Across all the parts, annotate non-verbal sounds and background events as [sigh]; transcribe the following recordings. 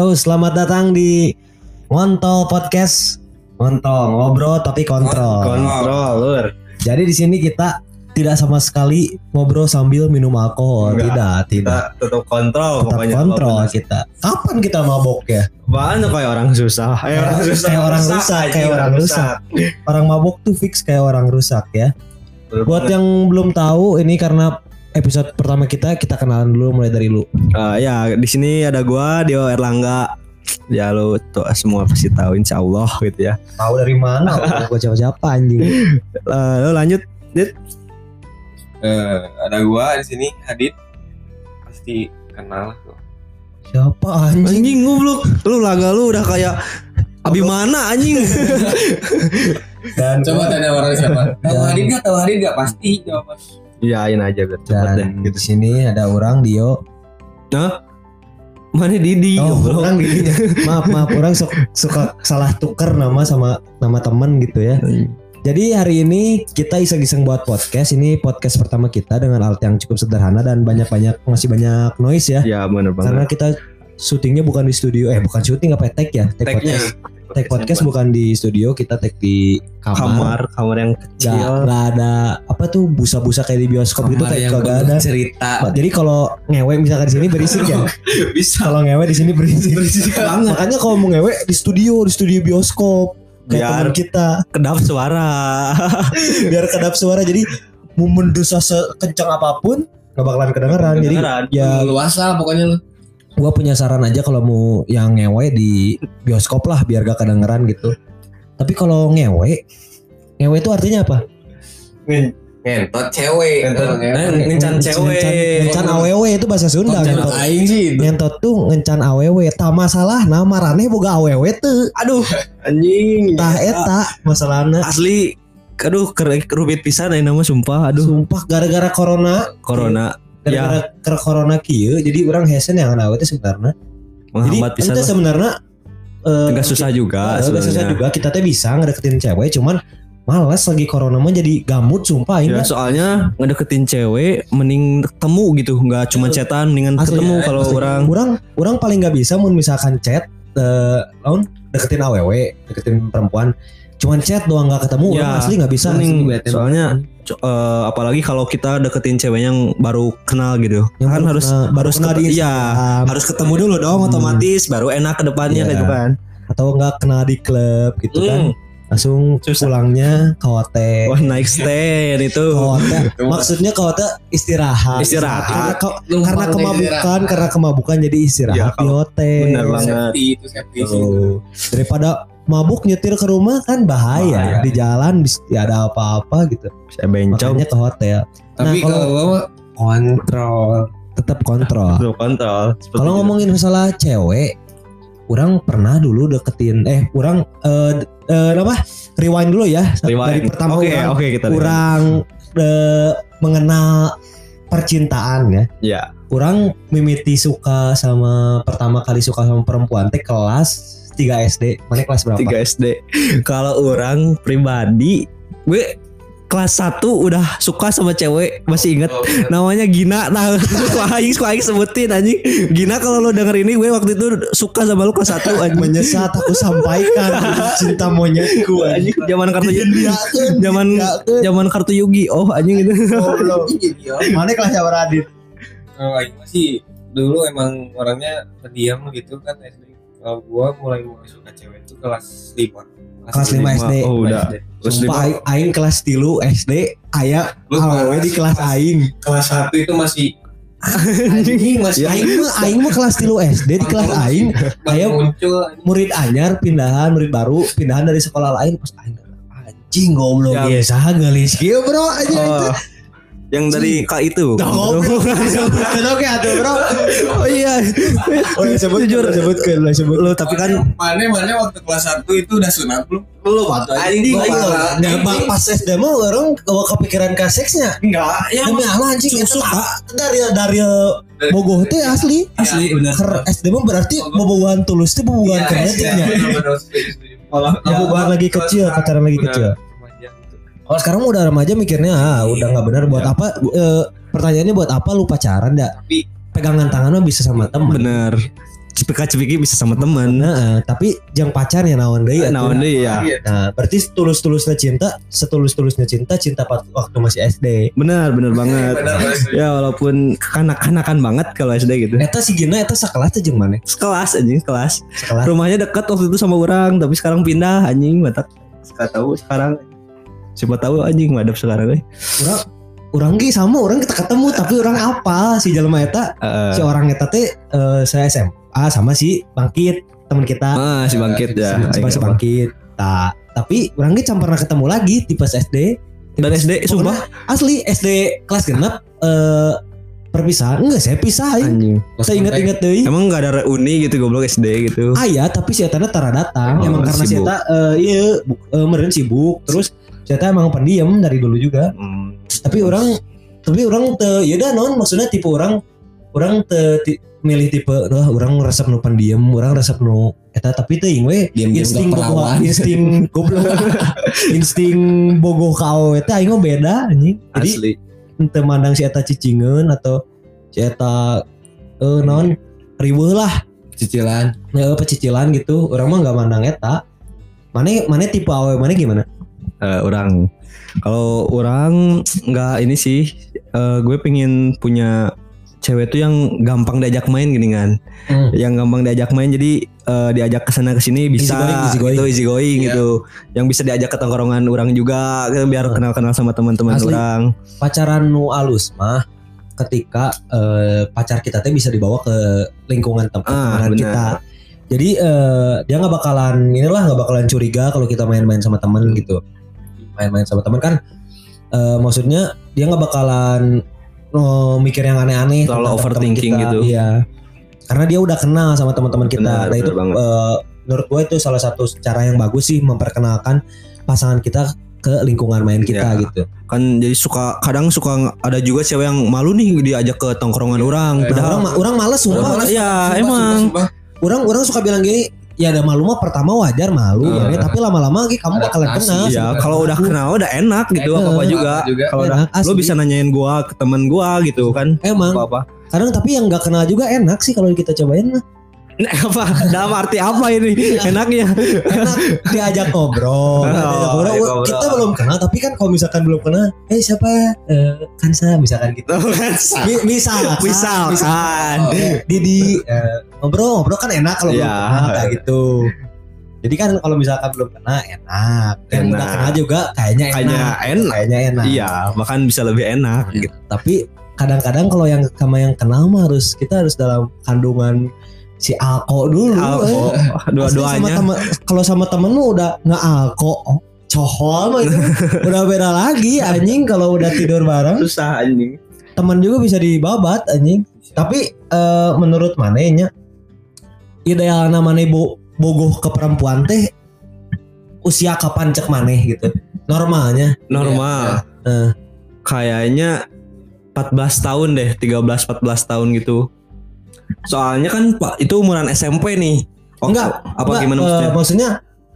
Yo, selamat datang di Ngontol Podcast. Ngontol, ngobrol tapi kontrol. Kontrol, lur. Jadi di sini kita tidak sama sekali ngobrol sambil minum alkohol. Enggak. Tidak, tidak. Kita tetap kontrol Tetap pokoknya. kontrol kita. Kapan kita mabok ya? Tuh kayak orang susah. Kayak orang susah. Kayak orang rusak, kayak orang rusak. Orang mabok tuh fix kayak orang rusak ya. Buat yang belum tahu ini karena episode pertama kita kita kenalan dulu mulai dari lu. Eh, ya di sini ada gua Dio Erlangga. Ya lu tuh semua pasti tahu insya Allah gitu ya. Tahu dari mana? [laughs] Gue siapa-siapa anjing. Eh, lu lanjut. Eh, ada gua di sini Hadid pasti kenal tuh. Siapa anjing? Anjing goblok. Lu laga lu udah kayak Abimana anjing. Dan Coba tanya orang siapa? Tahu Dan- Hadid nggak? Tahu Hadid nggak? Pasti jawaban. Iyain aja biar cepet deh. Dan di sini ada orang Dio. Mana Didi? Oh, goblok. orang Didi. [laughs] maaf, maaf, orang su- suka salah tuker nama sama nama teman gitu ya. Jadi hari ini kita iseng-iseng buat podcast. Ini podcast pertama kita dengan alat yang cukup sederhana dan banyak-banyak masih banyak noise ya. Ya bener Karena banget. kita syutingnya bukan di studio, eh bukan syuting apa ya, tag ya? Tag Tagnya. podcast. Tag podcast bukan di studio, kita tag di kamar. kamar, kamar yang Gak, kecil. gak ada apa tuh busa-busa kayak di bioskop gitu Kamar kayak yang penuh ada. cerita. Jadi kalau ngewe misalkan di sini berisik ya. [laughs] Bisa. kalau ngewe di sini [laughs] berisik. banget. Makanya kalau mau ngewe di studio, di studio bioskop kayak Biar kita kedap suara. [laughs] biar kedap suara jadi mau mendosa sekencang apa pun gak bakalan kedengeran. Jadi Kedengeran. ya Luasa pokoknya gua punya saran aja kalau mau yang ngewe di bioskop lah biar gak kedengeran gitu. Tapi kalau ngewe ngewe itu artinya apa? Ngentot cewek. Ngentot. Kalau ngewe. Eh, Ngencan cewek. Ngencan, awewe itu bahasa Sunda. Ngentot. aing sih itu. Ngentot tuh ngencan awewe. Tak masalah nama raneh boga awewe tuh. Aduh, [laughs] anjing. Tah eta masalahnya. Asli aduh ker- kerubit pisan aing nama sumpah aduh Sumpah gara-gara corona corona gara-gara ke corona kieu jadi orang hesen yang awewe itu sebenarnya. Jadi menghambat pisan itu lah. sebenarnya eh, Enggak susah juga Eh, nggak susah juga kita teh bisa ngedeketin cewek cuman malas lagi corona mah jadi gamut sumpah ini Ya soalnya ngedeketin cewek mending ketemu gitu, nggak cuma chatan mendingan Asli, ketemu ya, kalau orang. Orang orang paling nggak bisa mun misalkan chat eh lawan deketin awewe deketin perempuan. Cuman chat doang nggak ketemu Ya, orang asli nggak bisa mending asli soalnya eh, apalagi kalau kita deketin cewek yang baru kenal gitu. Yang kan harus kenal- baru harus kenal di iya, Instagram. harus ketemu dulu dong Hmm. otomatis baru enak ke depannya Iya. gitu kan. atau nggak kenal di klub gitu kan Hmm. langsung Susah. pulangnya ke hotel Wah naik stand itu. ke hotel maksudnya ke hotel istirahat Istirahat. karena, ke- karena kemabukan karena kemabukan jadi istirahat Ya, di hotel Benar banget. Safety itu safety. Tuh. daripada mabuk nyetir ke rumah kan bahaya, Bahaya. di jalan bis- ya ada apa-apa gitu Saya bencong. makanya ke hotel Tapi Nah, kalau- kalau kontrol. tetap kontrol Tuh, kontrol. Seperti kalau ngomongin masalah cewek orang pernah dulu deketin eh orang eh eh, apa rewind dulu ya Rewind. dari pertama Oke, orang oke kita lihat. orang eh, mengenal percintaan ya Ya. orang mimiti suka sama pertama kali suka sama perempuan teh kelas 3 SD mana kelas berapa 3 SD. Kalau orang pribadi, gue kelas 1 udah suka sama cewek, masih inget Oh, namanya Gina. Nah, [laughs] suka aing, suka aing sebutin anjing. Gina kalau lo denger ini gue waktu itu suka sama lu kelas 1 anjing. menyesat aku sampaikan cinta monyetku Anjing, zaman kartu Diindiakeun, zaman diindiakeun. zaman kartu Yugi. Oh, anjing itu. [laughs] Iya. mana kelas siapa Radit Kalau aing masih dulu emang orangnya pendiam gitu kan SD. Kalau gua mulai mulai suka cewek itu kelas 5. Kelas lima SD. Oh, udah. Terus Sumpah aing, aing kelas tilu SD aya Lu awewe kelas- di kelas aing. Kelas 1 itu masih anjing masih aing mah aing mah kelas tilu SD di kelas aing. Aya muncul murid anyar pindahan murid baru pindahan dari sekolah lain pas aing anjing goblok. Ya. biasa gelis. Kieu bro aja yang dari kak itu. Goblok. Oke [laughs] atuh bro. Oh iya. Oh ya sebut Jujur. sebut ke lu sebut. Lu tapi kan mana mana waktu kelas 1 itu udah sunat belum? Belum atuh Anjing, Gua. Nah, pas SD mah orang kalau kepikiran ke seksnya. Enggak, ya Demi Allah anjing itu dari dari bogoh teh asli. asli bener. Ker SD mah berarti bobogohan tulus teh bobogohan Iya, iya, setuju, setuju. Kalau bobogohan lagi kecil, pacaran lagi kecil. Kalau sekarang udah remaja mikirnya ah udah nggak benar buat Iya. apa eh, pertanyaannya buat apa lu pacaran dah Tapi pegangan tangan mah bisa sama teman. bener. cepika-cepiki bisa sama teman. Nah, tapi yang pacarnya naon deui atuh. Naon deui ya. Iya. Nah, berarti tulus-tulusnya cinta, setulus-tulusnya cinta, cinta pas waktu masih SD. Benar, benar banget. Benar, benar. Ya walaupun kanak-kanakan banget kalau SD gitu. Eta si Gina eta sakelas teh jeung mana? Sekelas anjing, sekelas. Sekelas. Rumahnya dekat waktu itu sama orang, tapi sekarang pindah anjing, batak. Sekarang tahu sekarang. Siapa tahu anjing madep sekarang euy. Urang urang ge sama orang kita ketemu tapi orang apa si jelema eta Heeh. si orang eta teh eh, saya SMA sama si Bangkit teman kita Ah, si bangkit ya. si, si Bangkit. Nah, tapi orang ge can pernah ketemu lagi di pas SD. Dan SD sumpah Asli SD kelas genep eh perpisahan enggak saya pisah anjing. Saya ingat-ingat deui. Emang nggak ada reuni gitu goblok SD gitu. Aya tapi si Eta tara datang Oh, emang karena si. Eta eh, iya eh, meureun sibuk terus si Eta emang pendiam dari dulu juga Hmm. tapi orang tapi orang te ya udah non maksudnya tipe orang orang te ti- milih tipe wah orang resep nu pendiam orang resep nu eta tapi teuing we Diam-diam [laughs] [laughs] insting bogoh insting goblok insting bogoh kau eta aing mah beda anjing jadi Asli. Teu mandang si eta cicingeun atau si eta eh non riweuh lah. Cicilan. Ya pecicilan gitu. Orang mah nggak mandang eta. Mana mana tipe awe mana gimana? Eh, orang. Kalau orang nggak ini sih. Eh, gue pengen punya cewek tuh yang gampang diajak main gini kan. Hmm. yang gampang diajak main jadi eh, diajak ke sana ke sini bisa Easy going, easy going. gitu easy going Iya. gitu yang bisa diajak ke tongkrongan orang juga gitu, biar Hmm. kenal kenal sama teman-teman orang pacaran nu alus mah ketika eh, pacar kita teh bisa dibawa ke lingkungan tempat Ah, kita jadi eh, dia nggak bakalan inilah nggak bakalan curiga kalau kita main-main sama temen gitu main-main sama temen kan eh, maksudnya dia nggak bakalan oh, mikir yang aneh-aneh Terlalu overthinking kita. gitu. iya karena dia udah kenal sama teman-teman kita Benar, nah itu banget. eh, menurut gue itu salah satu cara yang bagus sih memperkenalkan pasangan kita ke lingkungan main kita Iya. gitu kan jadi suka kadang suka ada juga cewek yang malu nih diajak ke tongkrongan orang Nah, padahal orang ma- orang males Orang sumpah. males. ya, emang. Orang orang suka bilang gini, ya ada malu mah pertama wajar malu, Eh. ya, tapi lama-lama lagi kamu bakalan kenal. ya kalau udah kenal udah enak gitu Enak. apa apa juga juga. kalau udah lo bisa nanyain gua ke temen gua gitu kan Emang apa apa kadang tapi yang nggak kenal juga enak sih kalau kita cobain mah. Nah, apa dalam arti apa ini enaknya Enak diajak ngobrol. Oh, diajak ngobrol. ngobrol. Kita belum kenal tapi kan kalau misalkan belum kenal, eh siapa? Eh, Kansa misalkan gitu. Mi- Misal, misalkan Didi eh, ngobrol ngobrol kan enak kalau belum Iya. kenal kayak gitu. Jadi kan kalau misalkan belum kenal enak, udah Enak. kenal juga kayaknya enak. Kayaknya enak. Kayaknya enak. iya bahkan bisa lebih enak Iya. gitu Tapi kadang-kadang kalau yang sama yang kenal mah harus kita harus dalam kandungan si alko dulu. Alko, eh. Dua-duanya Kalau sama temen lu udah nggak alko, oh, cohol mah itu [laughs] udah beda lagi anjing kalau udah tidur bareng. susah anjing Teman juga bisa dibabat anjing. Tapi eh, menurut manehnya idealna maneh bo bogoh ke perempuan teh usia kapan cek maneh gitu. Normalnya. normal Eh. kayaknya 14 tahun deh 13 14 tahun gitu soalnya kan pak itu umuran SMP nih Oh, Enggak, apa Enggak, gimana maksudnya maksudnya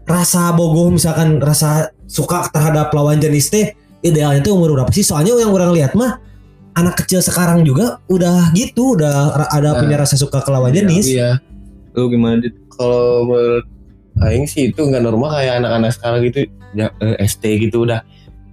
rasa bogoh misalkan rasa suka terhadap lawan jenis teh idealnya itu umur berapa sih? Soalnya yang orang lihat mah anak kecil sekarang juga udah gitu, udah ra- ada Nah. punya rasa suka ke lawan jenis. iya lu gimana Dit? kalau menurut Aing sih itu nggak normal kayak anak-anak sekarang gitu ya, eh, SD gitu udah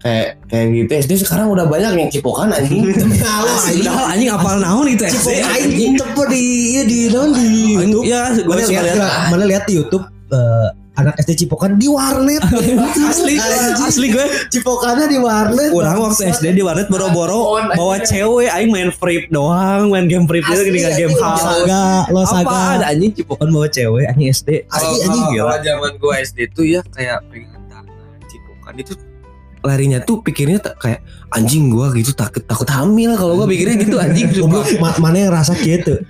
kayak kayak gitu SD sekarang udah banyak yang cipokan anjing [laughs] Halo, anjing. Anjing apal naon itu Cipok SD aing tepo di iya di non di YouTube. ya gue lihat mana lihat di YouTube eh, anak SD cipokan di warnet. [laughs] asli Anjing. asli gue Cipokannya di warnet. orang waktu SD di warnet boro-boro bawa cewek aing main free doang main game free itu dengan game anjing, hal Saga, lo apa saga. ada anjing cipokan bawa cewek anjing SD Asli, Kalau- anjing, gila. Kalau zaman gua SD tuh ya kayak pengen tangan cipokan itu larinya tuh pikirnya tak kayak anjing gua gitu takut takut hamil kalau gua pikirnya gitu anjing Goblok, ma- mana yang rasa gitu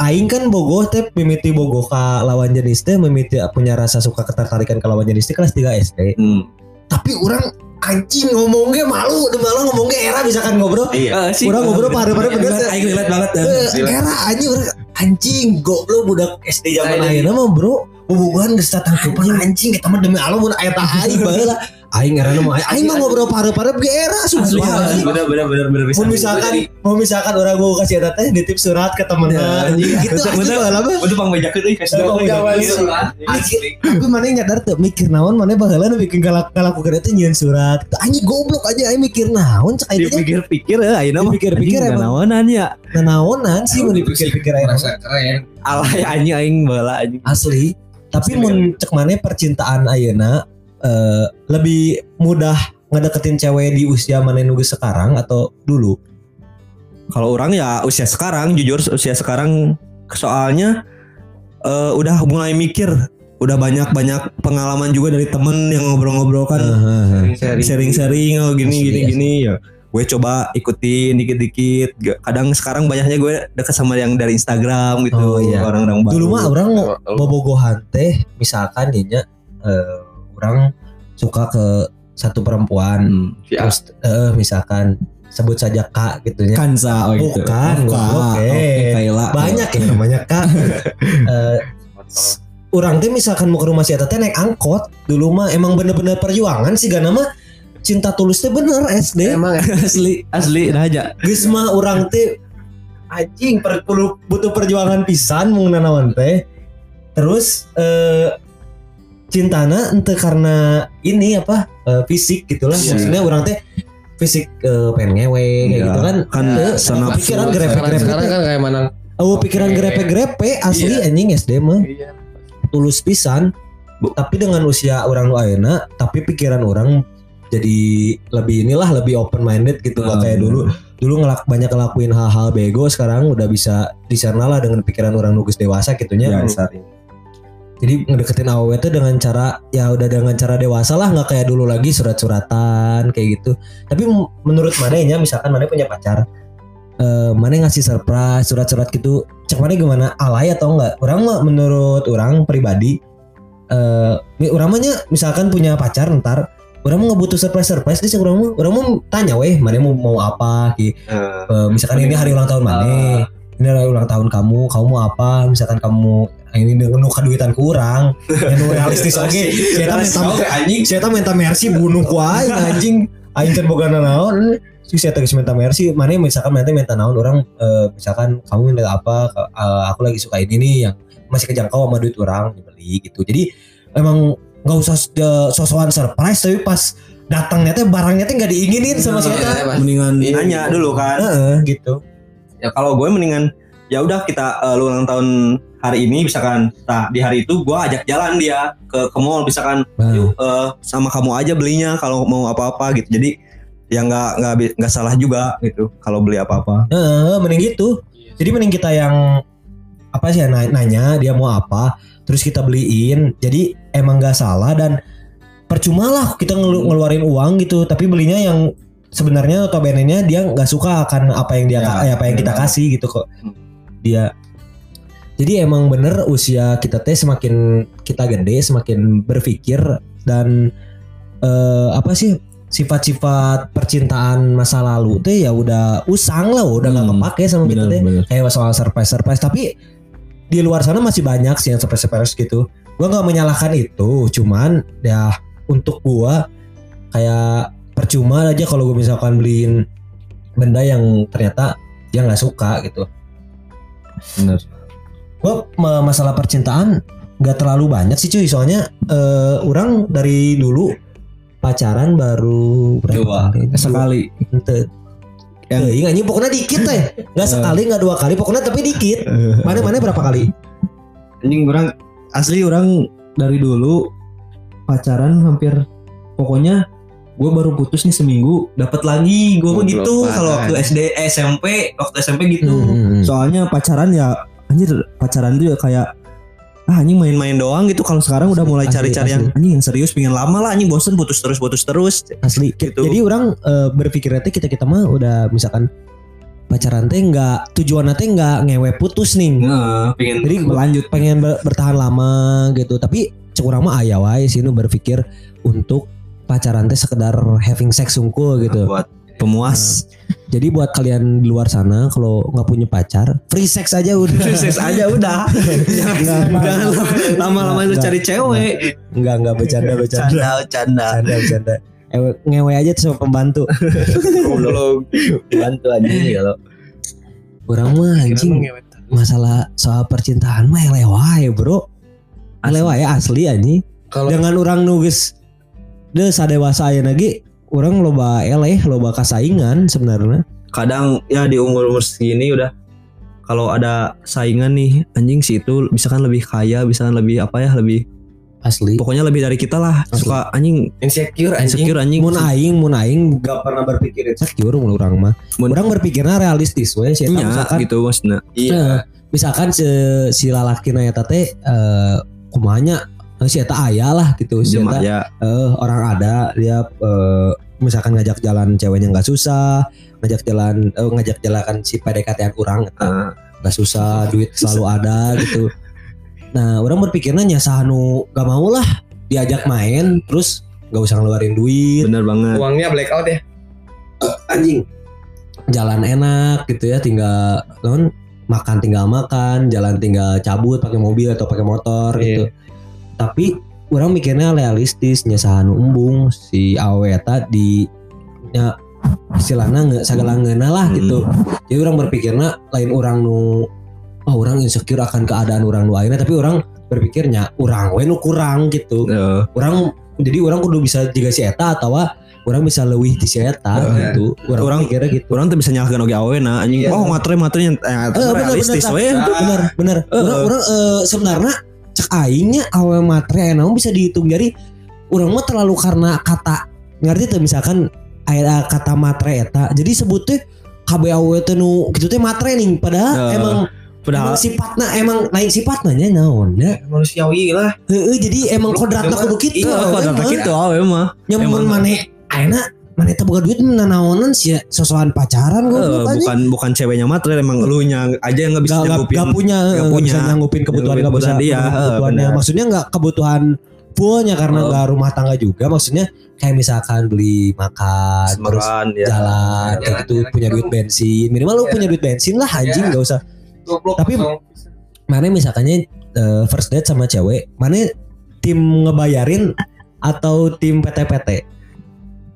Aing kan bogoh teh mimiti bogoh ka lawan jenis teh mimiti punya rasa suka ketertarikan ke lawan jenis teh kelas 3 SD. hmm. Tapi orang anjing ngomongnya malu, udah malah ngomongnya era misalkan ngobrol. Eh, sih Orang ngobrol pada-pada bener teh. aing relate banget ya. Eh, Era anjing orang anjing goblok budak SD zaman ayeuna mah bro. Hubungan geus tatang anjing eta mah demi Allah mun aya tah aing baheula. Aing era mah aing mah ngobrol parep-parep ge era sumpah. bener bener bener bener bisa mau misalkan mau misalkan orang gue kasih eta teh nitip surat ke temennya Ya, gitu bener, anjing bener. baheula mah udah bang bejakeun euy kasih bejakeun. Asli. tapi mana nyadar tuh mikir naon mana baheula nu bikin galak ngalakukeun itu nyieun surat. Anjing goblok aja aing mikir naon cek aing teh. Dipikir-pikir ya ayeuna mah. Dipikir-pikir naonan ya. Nah, naonan sih mau dipikir-pikir aing merasa keren. Alay anjing aing baheula anjing. Asli. Tapi mun cek mana percintaan ayeuna eh, lebih mudah ngedeketin cewek di usia mana nugas sekarang atau dulu? Kalau orang ya usia sekarang jujur usia sekarang soalnya eh, udah mulai mikir udah banyak banyak pengalaman juga dari temen yang ngobrol-ngobrol kan. Sharing-sharing oh gini Asli, gini asli. gini ya. Gue coba ikutin dikit-dikit. Kadang sekarang banyaknya gue deket sama yang dari Instagram gitu Oh, iya. orang-orang baru dulu mah orang Oh, bobogohan teh misalkan dia eh, orang suka ke satu perempuan Hmm. Si A. terus eh, misalkan sebut saja kak gitu ya Kansa oh gitu Bukan, goblok, eh. Oke, Kayla. banyak yang namanya kak s- [laughs] orang teh misalkan mau ke rumah si teh naik angkot dulu mah emang bener-bener perjuangan sih gak nama cinta tulus teh bener SD Emang ya? [laughs] asli asli dah aja geus mah orang teh anjing per, perlu- butuh perjuangan pisan mau nanawan teh terus eh cintana ente karena ini apa eh, fisik gitulah Iya. maksudnya orang teh fisik eh, pengen ngewe kayak Iya. gitu kan. Kan Teu, senap- pikiran Sekarang, grepe-grepe sekarang kan kayak mana? Oh pikiran grepe-grepe asli anjing SD mah. Iya. tulus pisan. Bu- tapi dengan usia orang lu ayeuna tapi pikiran orang jadi lebih inilah lebih open minded gitu gak kayak dulu. Dulu ngelak banyak ngelakuin hal-hal bego sekarang udah bisa di sana lah dengan pikiran orang nugus dewasa gitunya. Ya. Jadi ngedeketin aww itu dengan cara ya udah dengan cara dewasa lah nggak kayak dulu lagi surat-suratan kayak gitu. Tapi menurut mananya misalkan mana punya pacar eh mana ngasih surprise surat-surat gitu cek mana gimana? Alay atau enggak orang mah menurut orang pribadi eh mi- orang mahnya misalkan punya pacar ntar orang mau ngebutuh surprise surprise dia orang mau orang mau tanya weh mana mau mau apa? Gitu Eh, misalkan ini hari ulang tahun mana ini hari ulang tahun kamu kamu mau apa? Misalkan kamu ini nu kaduitan kurang yang realistis oke saya [laughs] minta Oke anjing. saya minta mercy? Bunuh ku aing anjing. Aing teh boga naon si saya teh geus minta mercy? Mana misalkan teh minta naon orang eh, misalkan kamu minta apa eh, aku lagi suka ini nih yang masih kejangkau sama duit orang dibeli gitu. Jadi emang nggak usah sosokan surprise tapi pas datangnya teh barangnya teh nggak diinginin sama si Eta mendingan Iya. nanya dulu kan. Gitu ya kalau gue mendingan ya udah kita eh, lu ulang tahun hari ini misalkan nah di hari itu gue ajak jalan dia ke ke mall misalkan Nah. yuk eh, sama kamu aja belinya kalau mau apa-apa gitu jadi ya nggak nggak nggak salah juga gitu kalau beli apa-apa Heeh, mending gitu. Jadi mending kita yang apa sih ya, na- nanya dia mau apa, terus kita beliin. Jadi emang nggak salah dan percuma lah kita ngelu- ngeluarin uang gitu, tapi belinya yang sebenarnya notabene-nya dia nggak suka akan apa yang dia Ya, eh, apa yang kita kasih gitu kok. Hmm. Dia jadi emang bener usia kita teh semakin kita gede semakin berpikir dan eh, apa sih sifat-sifat percintaan masa lalu teh ya udah usang lah udah nggak Hmm, kepake sama kita teh. bener. Kayak soal surprise surprise tapi di luar sana masih banyak sih yang surprise surprise gitu. Gua nggak menyalahkan itu cuman ya untuk gua kayak percuma aja kalau gue misalkan beliin benda yang ternyata dia nggak suka gitu. Bener. Ma- masalah percintaan nggak terlalu banyak sih cuy. Soalnya eh, orang dari dulu pacaran baru Dua. kali? sekali. Ente. Yang- Eh, ingatnya pokoknya dikit teh nggak sekali nggak dua kali pokoknya tapi dikit. Mana mana berapa kali? Anjing orang asli orang dari dulu pacaran hampir pokoknya gue baru putus nih seminggu dapat lagi. Gue begitu banget. kalau waktu SD eh, SMP waktu SMP gitu. Hmm. soalnya pacaran ya anjir pacaran tuh ya kayak ah anjing main-main doang gitu. Kalau sekarang udah mulai cari-cari yang anjing yang serius pengen lama lah anjing bosen putus terus putus terus. Asli. Gitu. jadi orang eh, berpikirnya teh kita kita mah udah misalkan pacaran teh nggak tujuan teh nggak ngewe putus nih. Nah, pengen Jadi berlanjut pengen ber- bertahan lama gitu. Tapi urang mah aya wae sih nu berpikir untuk pacaran teh sekedar having sex sungkul gitu buat pemuas Jadi buat kalian di luar sana kalau nggak punya pacar, free sex aja udah. Sukses aja udah [laughs] jangan lama-lama lu cari cewek Enggak enggak bercanda bercanda. canda Bercanda bercanda. Eh, ngewe aja tuh sama pembantu. bantu aja kalau Orang mah anjing masalah soal percintaan mah eleh wae, Bro. Eleh wae asli anjing. Kalau Dengan orang nugas deh sadewasa aya lagi orang loba eleh, loba kasaingan sebenarnya. kadang ya di umur umur segini udah kalau ada saingan nih anjing sih itu bisa kan lebih kaya bisa kan lebih apa ya lebih Asli. pokoknya lebih dari kita lah Asli. suka anjing insecure anjing. insecure anjing Mun aing, mun aing gak pernah berpikir insecure mun orang mah. Mun- Orang berpikirnya realistis we sih misalkan gitu maksudnya Iya. Eh, misalkan si, si lalaki na eta teh eh kumanya eh, si eta aya lah gitu si Jemaah eta. ya. Eh, orang ada dia eh, misalkan ngajak jalan ceweknya nggak susah ngajak jalan eh, ngajak jalan si PDKT orang Ah. nggak susah duit selalu ada gitu. Nah orang berpikirnya nyasa nu gak mau lah diajak main terus nggak usah ngeluarin duit. Bener banget. Uangnya blackout ya. anjing. Jalan enak gitu ya tinggal non makan tinggal makan jalan tinggal cabut pakai mobil atau pakai motor Iya. gitu tapi orang mikirnya realistis nya sahanu embung si aweta di nya istilahnya nggak segala ngeuna lah Hmm. gitu. Jadi orang berpikirnya lain orang nu oh orang insecure akan keadaan orang nu akhirnya. Tapi orang berpikirnya orang we nu kurang gitu. Eh, orang jadi orang kudu bisa juga si eta atau orang bisa leuwih di si eta Eh, gitu. Orang, orang- pikirnya gitu. orang tuh bisa nyalakan oge awe nah anjing. Iya. oh matre matre yang eh, bener, realistis bener, we bener bener orang Eh, orang eh, sebenarnya cek aingnya awe matre namun bisa dihitung? Jadi orang mah terlalu karena kata ngerti tuh misalkan aya kata matre eta. Jadi sebutnya KBAW teh nu gitu teh matre nih padahal Eh, emang padahal emang sifatnya emang lain sifatnya nya naon ya Manusiawi lah. Heeh, jadi emang kodratna kudu kitu. Iya mah. gitu awe mah. Nyamun ayeuna mana teu boga duit nanaonan sih sosokan pacaran Eh, goblok anjing. bukan bukan ceweknya matre emang lu nya aja yang nggak bisa Gak, gak, nyanggupin gak punya Gak nggak punya. bisa nyanggupin kebutuhan gak bisa dia, eh, kebutuhannya benar. maksudnya nggak kebutuhan fullnya karena Oh. nggak rumah tangga juga maksudnya kayak misalkan beli makan terus Semeran ya jalan kayak gitu punya duit bensin minimal lu Iya. punya duit bensin lah anjing Iya. nggak usah Goblok Tapi- mana misalkannya eh, first date sama cewek mana tim ngebayarin atau tim PT-PT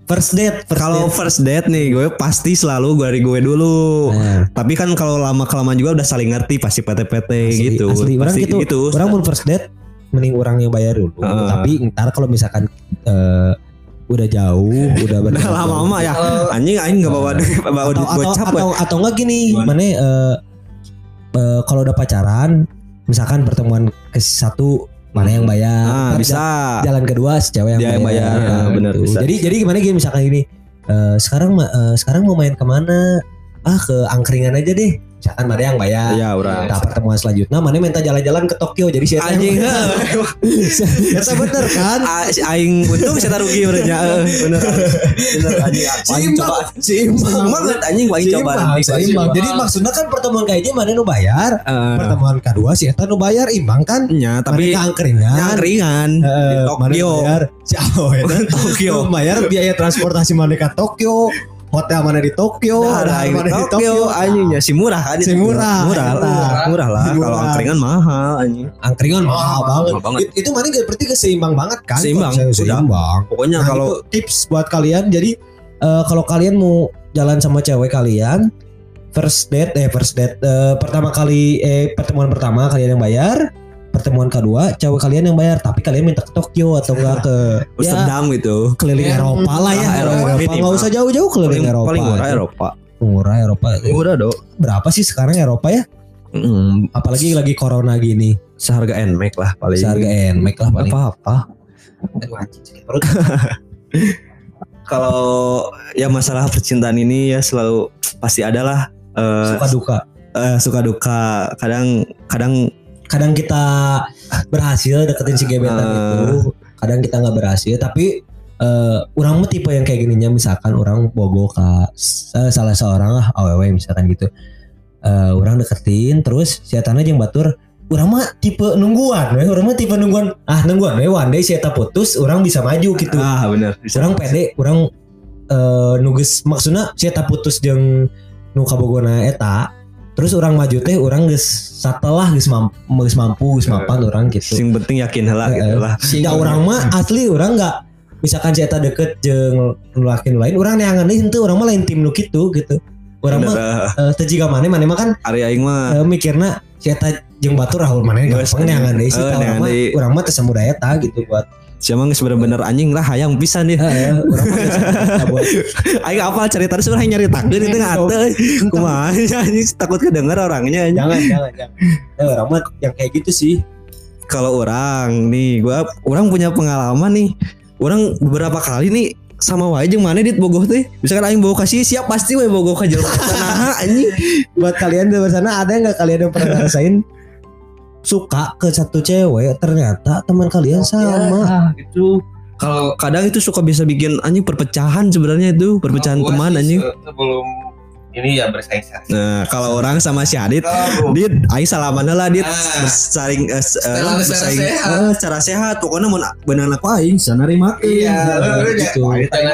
first date first kalau date. first date nih gue pasti selalu dari gue dulu. Nah, tapi kan kalau lama kelamaan juga udah saling ngerti pasti PT-PT Asli, gitu. asli. Orang pasti gitu, gitu. orang mau first date mending orang yang bayar dulu. Heeh. tapi ntar kalau misalkan eh, udah jauh [laughs] udah udah benar lama-lama ya. Anjing aing nggak bawa duit bawa atau duit atau, gocap atau, atau enggak gini Gimana? mana eh, eh, kalau udah pacaran misalkan pertemuan ke satu mana yang bayar? Ah Ntar bisa. jalan kedua si cewek yang Dia yang bayar, bayar, gitu. bisa. jadi jadi gimana gini misalkan gini eh, sekarang eh, sekarang mau main ke mana ah ke angkringan aja deh. Misalkan mana yang bayar. Ya orang Nah pertemuan selanjutnya. Mana minta jalan-jalan ke Tokyo jadi saya anjing. [laughs] Eta bener kan? Si aing untung saya rugi berenya [laughs] eh, bener bener anjing. Coba? Seimbang banget anjing. Aing coba Seimbang. Jadi maksudnya kan pertemuan kayaknya mana nu bayar? Eh, Pertemuan kedua si Eta nu bayar imbang kan? Nya Tapi tapi angkringan? yang ringan di Eh, Tokyo. Si [laughs] Tokyo. Bayar biaya transportasi mana ke Tokyo Hotel mana di Tokyo? Nah, dahar aing mana di Tokyo. Anjingnya si murah kan Si murah, murah lah murah. lah. Kalau angkringan mahal anjing. Angkringan mahal banget, mahal banget. It- Itu mana berarti keseimbang banget kan? Seimbang. Seimbang? Pokoknya Nah, kalau tips buat kalian. Jadi eh, kalau kalian mau jalan sama cewek kalian, first date eh first date eh, pertama kali eh pertemuan pertama kalian yang bayar, pertemuan kedua cewek kalian yang bayar, tapi kalian minta ke Tokyo atau [laughs] enggak ke ya, Amsterdam gitu keliling Ya, Eropa lah ya, Eropa, Eropa. Eropa. Minimal. nggak usah jauh-jauh keliling paling, Eropa. paling murah. Eropa Murah Eropa. murah dong Berapa sih sekarang Eropa ya? Mm, Apalagi lagi corona gini, seharga Nmax lah paling seharga NMAX lah paling. apa apa [laughs] kalau ya masalah percintaan ini ya selalu pasti ada lah eh, Suka duka. eh, suka duka kadang kadang kadang kita berhasil deketin si gebetan Eh. itu kadang kita nggak berhasil tapi eh orang mah tipe yang kayak gininya misalkan orang bogo ke eh, salah seorang lah aww misalkan gitu Eh orang deketin terus si Etana jeung batur orang mah tipe nungguan we. orang mah tipe nungguan ah nungguan we one day si Eta putus orang bisa maju gitu ah bener orang pede orang eh nugas maksudnya si eta putus jeung nu kabogona eta terus orang maju teh orang geus setelah geus mampu geus mampu geus mapan orang gitu. Sing penting yakin Eh, gitu lah. Ya orang mah asli orang nggak misalkan si eta deket jeung laki lain orang neangan deui henteu orang mah lain tim nu kitu gitu. Orang mah teu jiga maneh maneh mah kan Ari aing mah. eh, mikirna si eta jeung batur rahul maneh gampang neangan deui sih eh, urang mah urang mah teu samuda eta gitu buat siapa geus bener-bener anjing lah hayang pisan nih. Aing [laughs] apa cerita terus urang nyaritakeun itu ngate. Kumaha [laughs] anjing takut kedenger orangnya jangan jangan jangan. Eh, orang mah yang kayak gitu sih. Kalau orang nih gua orang punya pengalaman nih. Orang beberapa kali nih sama wae jeung mana dit bogoh teh. Misalkan aing bawa kasih siap pasti we bogoh ka nah anjing. [laughs] Buat kalian di sana ada nggak kalian yang pernah ngerasain suka ke satu cewek ternyata teman kalian sama Ah, itu kalau Kadang itu suka bisa bikin anjing perpecahan sebenarnya itu, perpecahan teman anjing. se- sebelum ini ya bersaing saing. Nah, kalau orang sama si Adit, Dit, aing salaman lah Dit Ah. bersaing Secara- secara bersaing sehat. eh, secara sehat. Pokoknya mau benar aku aing sana nerima Iya, lu gitu.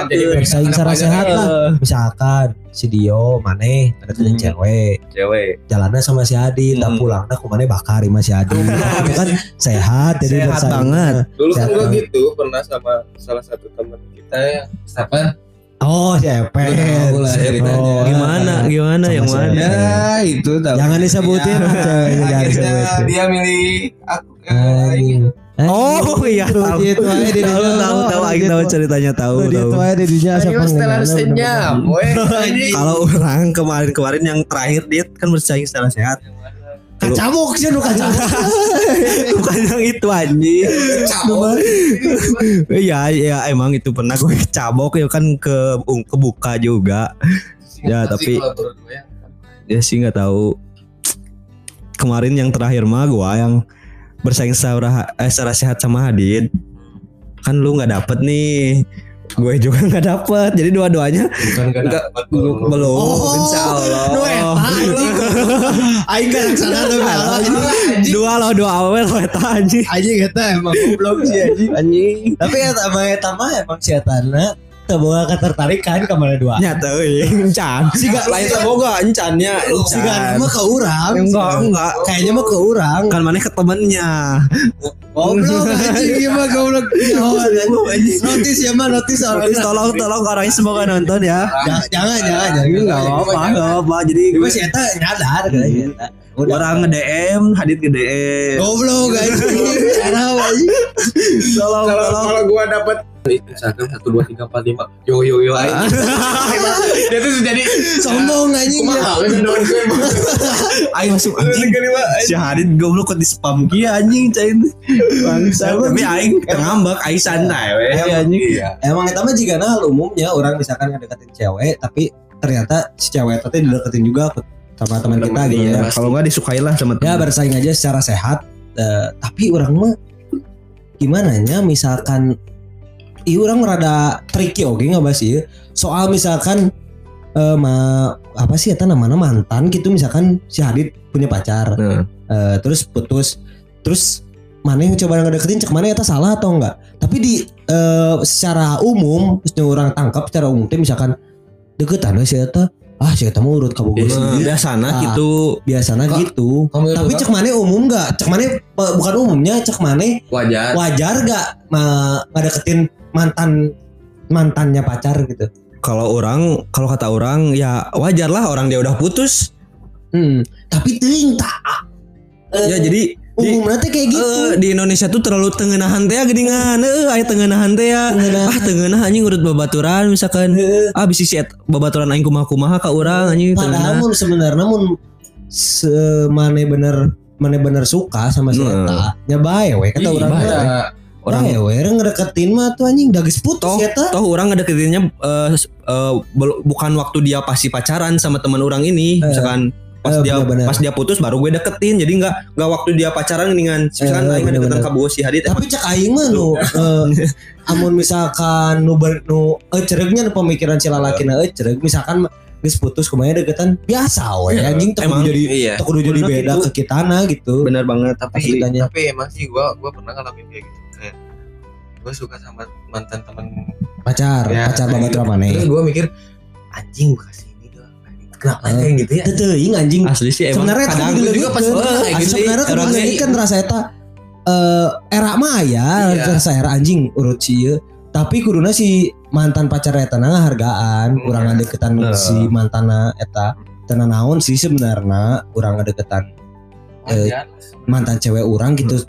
jadi bersaing secara sehat lah misalkan si Dio maneh deketin Hmm. cewek Cewek. jalannya sama si Adi tak Hmm. pulang dah kumane bakar sama si Adi [laughs] itu kan sehat jadi Sehat bersaing. banget. Dulu kan banget. gitu pernah sama salah satu teman kita yang siapa? Oh si Epet Tahu lah ceritanya. Oh, Gimana? Gimana yang mana? Ya itu tahu. Jangan disebutin, Ya, akhirnya disebutin. dia milih aku. eh. Oh iya tahu. gitu aja di Tahu tahu tahu aing tahu ceritanya tahu Oh, dia tahu. tuh aja di dunia siapa udah- weh. [laughs] Kalau orang kemarin-kemarin yang terakhir Dit kan bersaing secara sehat. Kacamuk sih lu kacamuk. Bukan yang itu anjing. Iya iya emang itu pernah gue cabok ya kan ke kebuka juga. Ya, tapi- ya sih nggak tahu kemarin yang terakhir mah gua yang bersaing secara eh, secara sehat sama Hadid kan lu nggak dapet nih gue juga nggak dapet jadi dua-duanya bukan gak Enggak, dapat belum Oh, insya Allah nu eta, anjing. Aing gak laksana tuh dua lo dua awal lo eta anjing. Anjing eta emang goblok sih anjing. anjing. Tapi eta mah eta mah emang teu boga ketertarikan ke mana dua. nyata euy encan Si gak lain boga encannya si gak mah ke urang. enggak enggak Kayaknya mah ke urang. kan mana ke temennya Goblok anjing ieu mah goblok. [laughs] Notis ya mah notis orang. Tolong tolong orangnya semoga nonton ya Jangan jangan jangan. jangan. Enggak apa-apa, enggak apa. Jadi Cuma si eta nyadar kayaknya eta. Udah. orang nge-DM, Hadit nge-DM. Goblok anjing. [laughs] Anjing. Tolong, kalau tolong. kalau gua dapat misalkan satu dua tiga empat lima yo yo yo aja [laughs] dia tuh jadi Sombong anjing. we doang [laughs] Ayo masuk anjing. Si Hadit goblok kok di spam kia anjing cain. Bangsa. Tapi aing ngambek, aing santai we anjing. Emang eta mah jika nah umumnya orang misalkan ngedeketin cewek tapi ternyata si cewek itu dideketin juga sama teman kita gitu ya. Kalau enggak disukai lah sama Ya teman. bersaing aja secara sehat. Eh, tapi orang mah gimana nya misalkan Iya orang rada tricky oke nggak bahas iya. Soal misalkan eh ma, apa sih eta namanya mantan gitu misalkan si Hadid punya pacar Nah. Eh, terus putus terus mana yang coba ngedeketin cek mana eta salah atau enggak tapi di eh, secara umum terus orang tangkap secara umum teh misalkan deketan si eta ah si eta mah urut kabogoh Nah, sih Biasana Ah. gitu. biasanya Kok- gitu tapi cek mana umum enggak cek mana eh, bukan umumnya cek mana wajar wajar enggak ma- ngedeketin mantan mantannya pacar gitu Kalau orang, kalau kata orang ya wajar lah orang dia udah putus. Hmm, tapi ting tak eh, Ya jadi di, umumnya teh kayak gitu eh, di Indonesia tuh terlalu tengenahan teh geningan. Eh, aya tengenahan teh ya. Ah, tengenah anjing urut babaturan misalkan. Ah, bisi si et- babaturan aing kumaha-kumaha ka urang anjing Padahal tengenah. mun sebenarnya mun semane bener mana bener suka sama si Nah. Eta nya bae we kata urang. Orang Bae we orang ngedeketin mah tuh anjing dagis putus toh ya ta. toh orang ngedeketinnya eh, eh, bel- bukan waktu dia pasti pacaran sama teman orang ini Eh, misalkan pas eh, dia bener-bener. pas dia putus baru gue deketin jadi nggak nggak waktu dia pacaran dengan misalkan Eh, aing deketan ka si Hadit Tapi cek aing mah nu eh, [laughs] amun misalkan nu ber, nu eceregnya nu pemikiran si lalakina ecereg misalkan geus putus kumaha deketan biasa we Iya. anjing kudu jadi iya kudu jadi Bener beda gitu. ke kitana gitu. benar banget tapi tapi emang sih gua gua pernah ngalamin kayak gitu gua suka sama mantan temen pacar Ya, pacar kayak babaturan gitu. mana Terus gue mikir anjing gue kasih ini dong. Kenapa Eh. kayak gitu ya? Teuing anjing Asli sih emang sebenarnya kadang gue juga pas juga kayak gitu, sebenarnya kan ini kan rasa eta eh era mah ya Iya. rasa era anjing urut sih tapi kuduna si mantan pacar eta na hargaan Hmm, kurang iya. ngadeketan Nah. si mantana eta tenan naon sih sebenarnya kurang ngadeketan Eh, mantan cewek orang gitu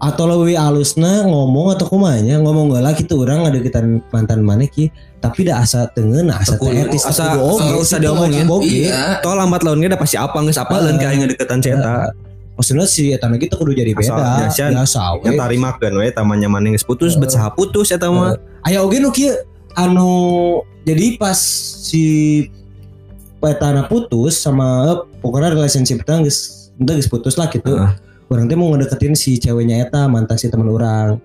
atau lebih alusnya ngomong atau kumanya ngomong gak lah gitu orang ngadeketan mantan mana ki tapi dah asa tengen asa teh etis Asa- asa usah diomongin. Iya. Toh lambat launnya udah pasti apa nggak apa lain kayak ngedeketan cerita. maksudnya si eta gitu kudu jadi beda biasa. biasa we. Yang tarimakeun we tamanya mana geus putus, bet saha putus eta mah. aya oge nu kieu anu jadi pas si petana putus sama eh, pokoknya relationship kita geus putus lah gitu. Orang teh mau ngedeketin si ceweknya eta mantan si teman orang.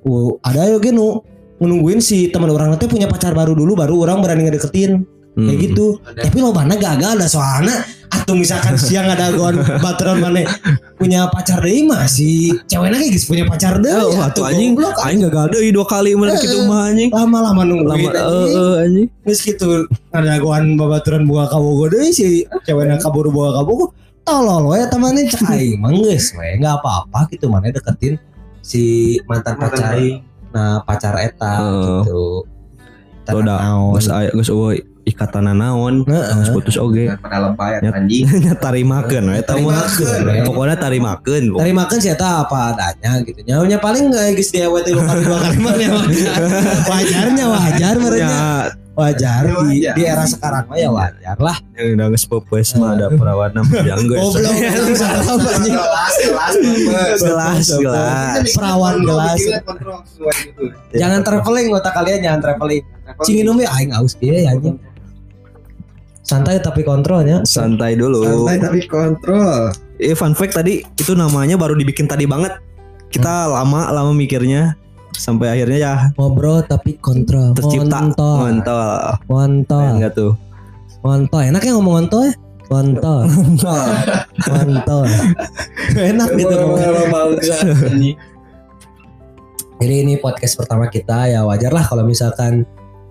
Uh, ada oge nu nungguin si teman orang nanti punya pacar baru dulu baru orang berani ngedeketin. Kayak Hmm. gitu. Tapi lo mana gagal ada soalnya. Atau misalkan [laughs] siang ada gon baturan mana punya pacar deh mah si ceweknya kayak gitu punya pacar deh Oh, atuh anjing, aing gagal deui dua kali mana Eh, kitu mah anjing. lama-lama nungguin Lama anjing. eh eh, anjing. Terus gitu ada goan babaturan buah kabogo deh si ceweknya kabur buah kabogo tolol we temannya cek [laughs] aing mah geus we enggak apa-apa gitu mana deketin si mantan pacar nah pacar eta Oh. gitu Tuh dah, naon geus aya geus eueuh ikatan naon, Heeh. geus putus oge. pada lepay Ya. anjing [laughs] tarimakeun we eta mah. Tarimakeun. Pokoknya tarimakeun. Tari makan sih eta apa adanya gitu. Nyawanya paling nggak guys dia tilu kali dua kali mah ya wajar. Wajarnya wajar. Ya, Wajar di, Wajar. di era sekarang mah ya wajar lah. yang udah geus peupeus mah ada perawan [laughs] yang geus. Goblok salah anjing. gelas gelas Gelas, gelas. Perawan gelas. Jangan traveling otak kalian jangan traveling. Cingin umbi aing aus dia ya anjing. Santai tapi kontrolnya. Santai dulu. santai tapi kontrol Eh fun fact tadi itu namanya baru dibikin tadi banget. Kita lama lama mikirnya sampai akhirnya ya Ngobrol tapi kontrol. tercipta Kontol. kontol. Kontol. Enggak tuh. Kontol. Enak ya ngomong kontol ya? Kontol. Kontol. [laughs] Enak gitu ngomong. [laughs] Jadi ini podcast pertama kita ya wajar lah kalau misalkan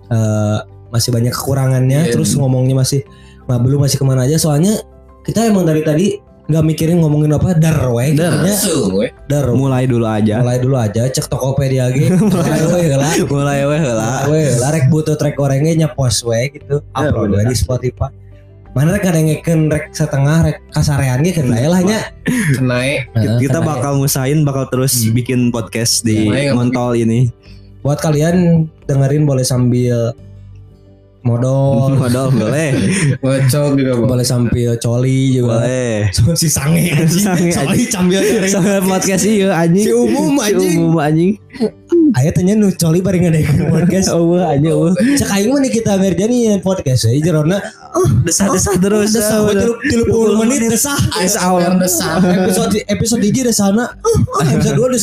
eh, masih banyak kekurangannya Iya. terus ngomongnya masih nah, belum masih ke mana aja soalnya kita emang dari tadi nggak mikirin ngomongin apa dar we. Dar. dar. Mulai dulu aja. mulai dulu aja cek Tokopedia ge. [laughs] Mulai we heula Mulai weh lah. we heula rek butuh track orangnya nyapost we gitu. Ya, upload we di Spotify. Mana rek ada ngeken rek setengah rek kasarean ge kan lah nya. Naik. Kita bakal ngusahain bakal terus bikin podcast di Ya, Montol ini. buat kalian dengerin boleh sambil modal Modal boleh. [laughs] Ngocok juga bang. boleh sambil coli juga Boleh. [laughs] si sange anjing Sange, coli cambil [laughs] Sampai podcast iya anjing. Si umum, Si anjing. umum anjing. aya tanya nu coli bari ngadekeun podcast Oh anjing. oh. cek aing mah kita ngerjain podcast ya jerona Desah-desah terus. desah we tilu tilu puluh menit desah Desah orang desah. episode episode hiji di sana ah, episode dua di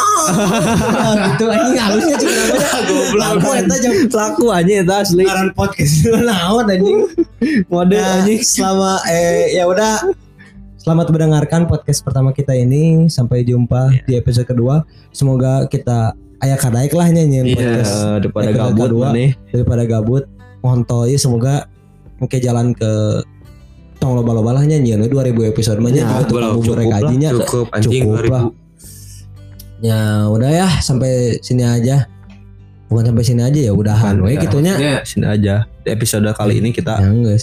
ah [laughs] gitu anjing halusnya cuma [laughs] goblok aku eta jam Laku anjing itu asli. ngaran podcast [laughs] naon anjing Mode Nah, anjing. selama eh ya udah selamat mendengarkan podcast pertama kita ini sampai jumpa di episode kedua semoga kita ayah kadaik lah podcast Iya, daripada Episode gabut kedua. nih. daripada gabut ngontoi semoga oke jalan ke tong loba-loba lah nyanyiin 2000 episode mah Ya, nya kamu cukup gajinya Cukup anjing. Cukup lah. Ya udah ya sampai sini aja bukan sampai sini aja ya udahan we Ya, gitunya ya, sini aja. Di episode kali ini kita ya enggak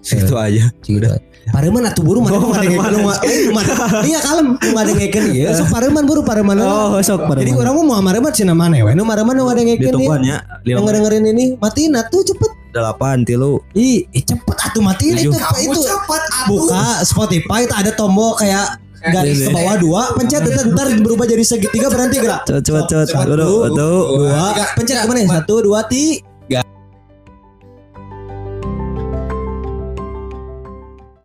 segitu [laughs] aja. Udah. Pareman atuh buru mana Oh, nu eh mah- [laughs] Iya kalem nu ada ngeken ieu sok pareman buru pareman. Oh, sok Jadi pareman. orang mau mareman cenah mana we nu mareman nu ada ngeken ieu. Ditungguannya Yang dengerin ini matiin atuh cepet. delapan tilu. Ih, ih, cepet atuh matiin itu itu. Buka Spotify itu ada tombol kayak garis ke bawah dua pencet ntar, ntar berubah jadi segitiga berhenti gerak. Cepet cepet cepet. Satu, dua pencet mana satu dua ti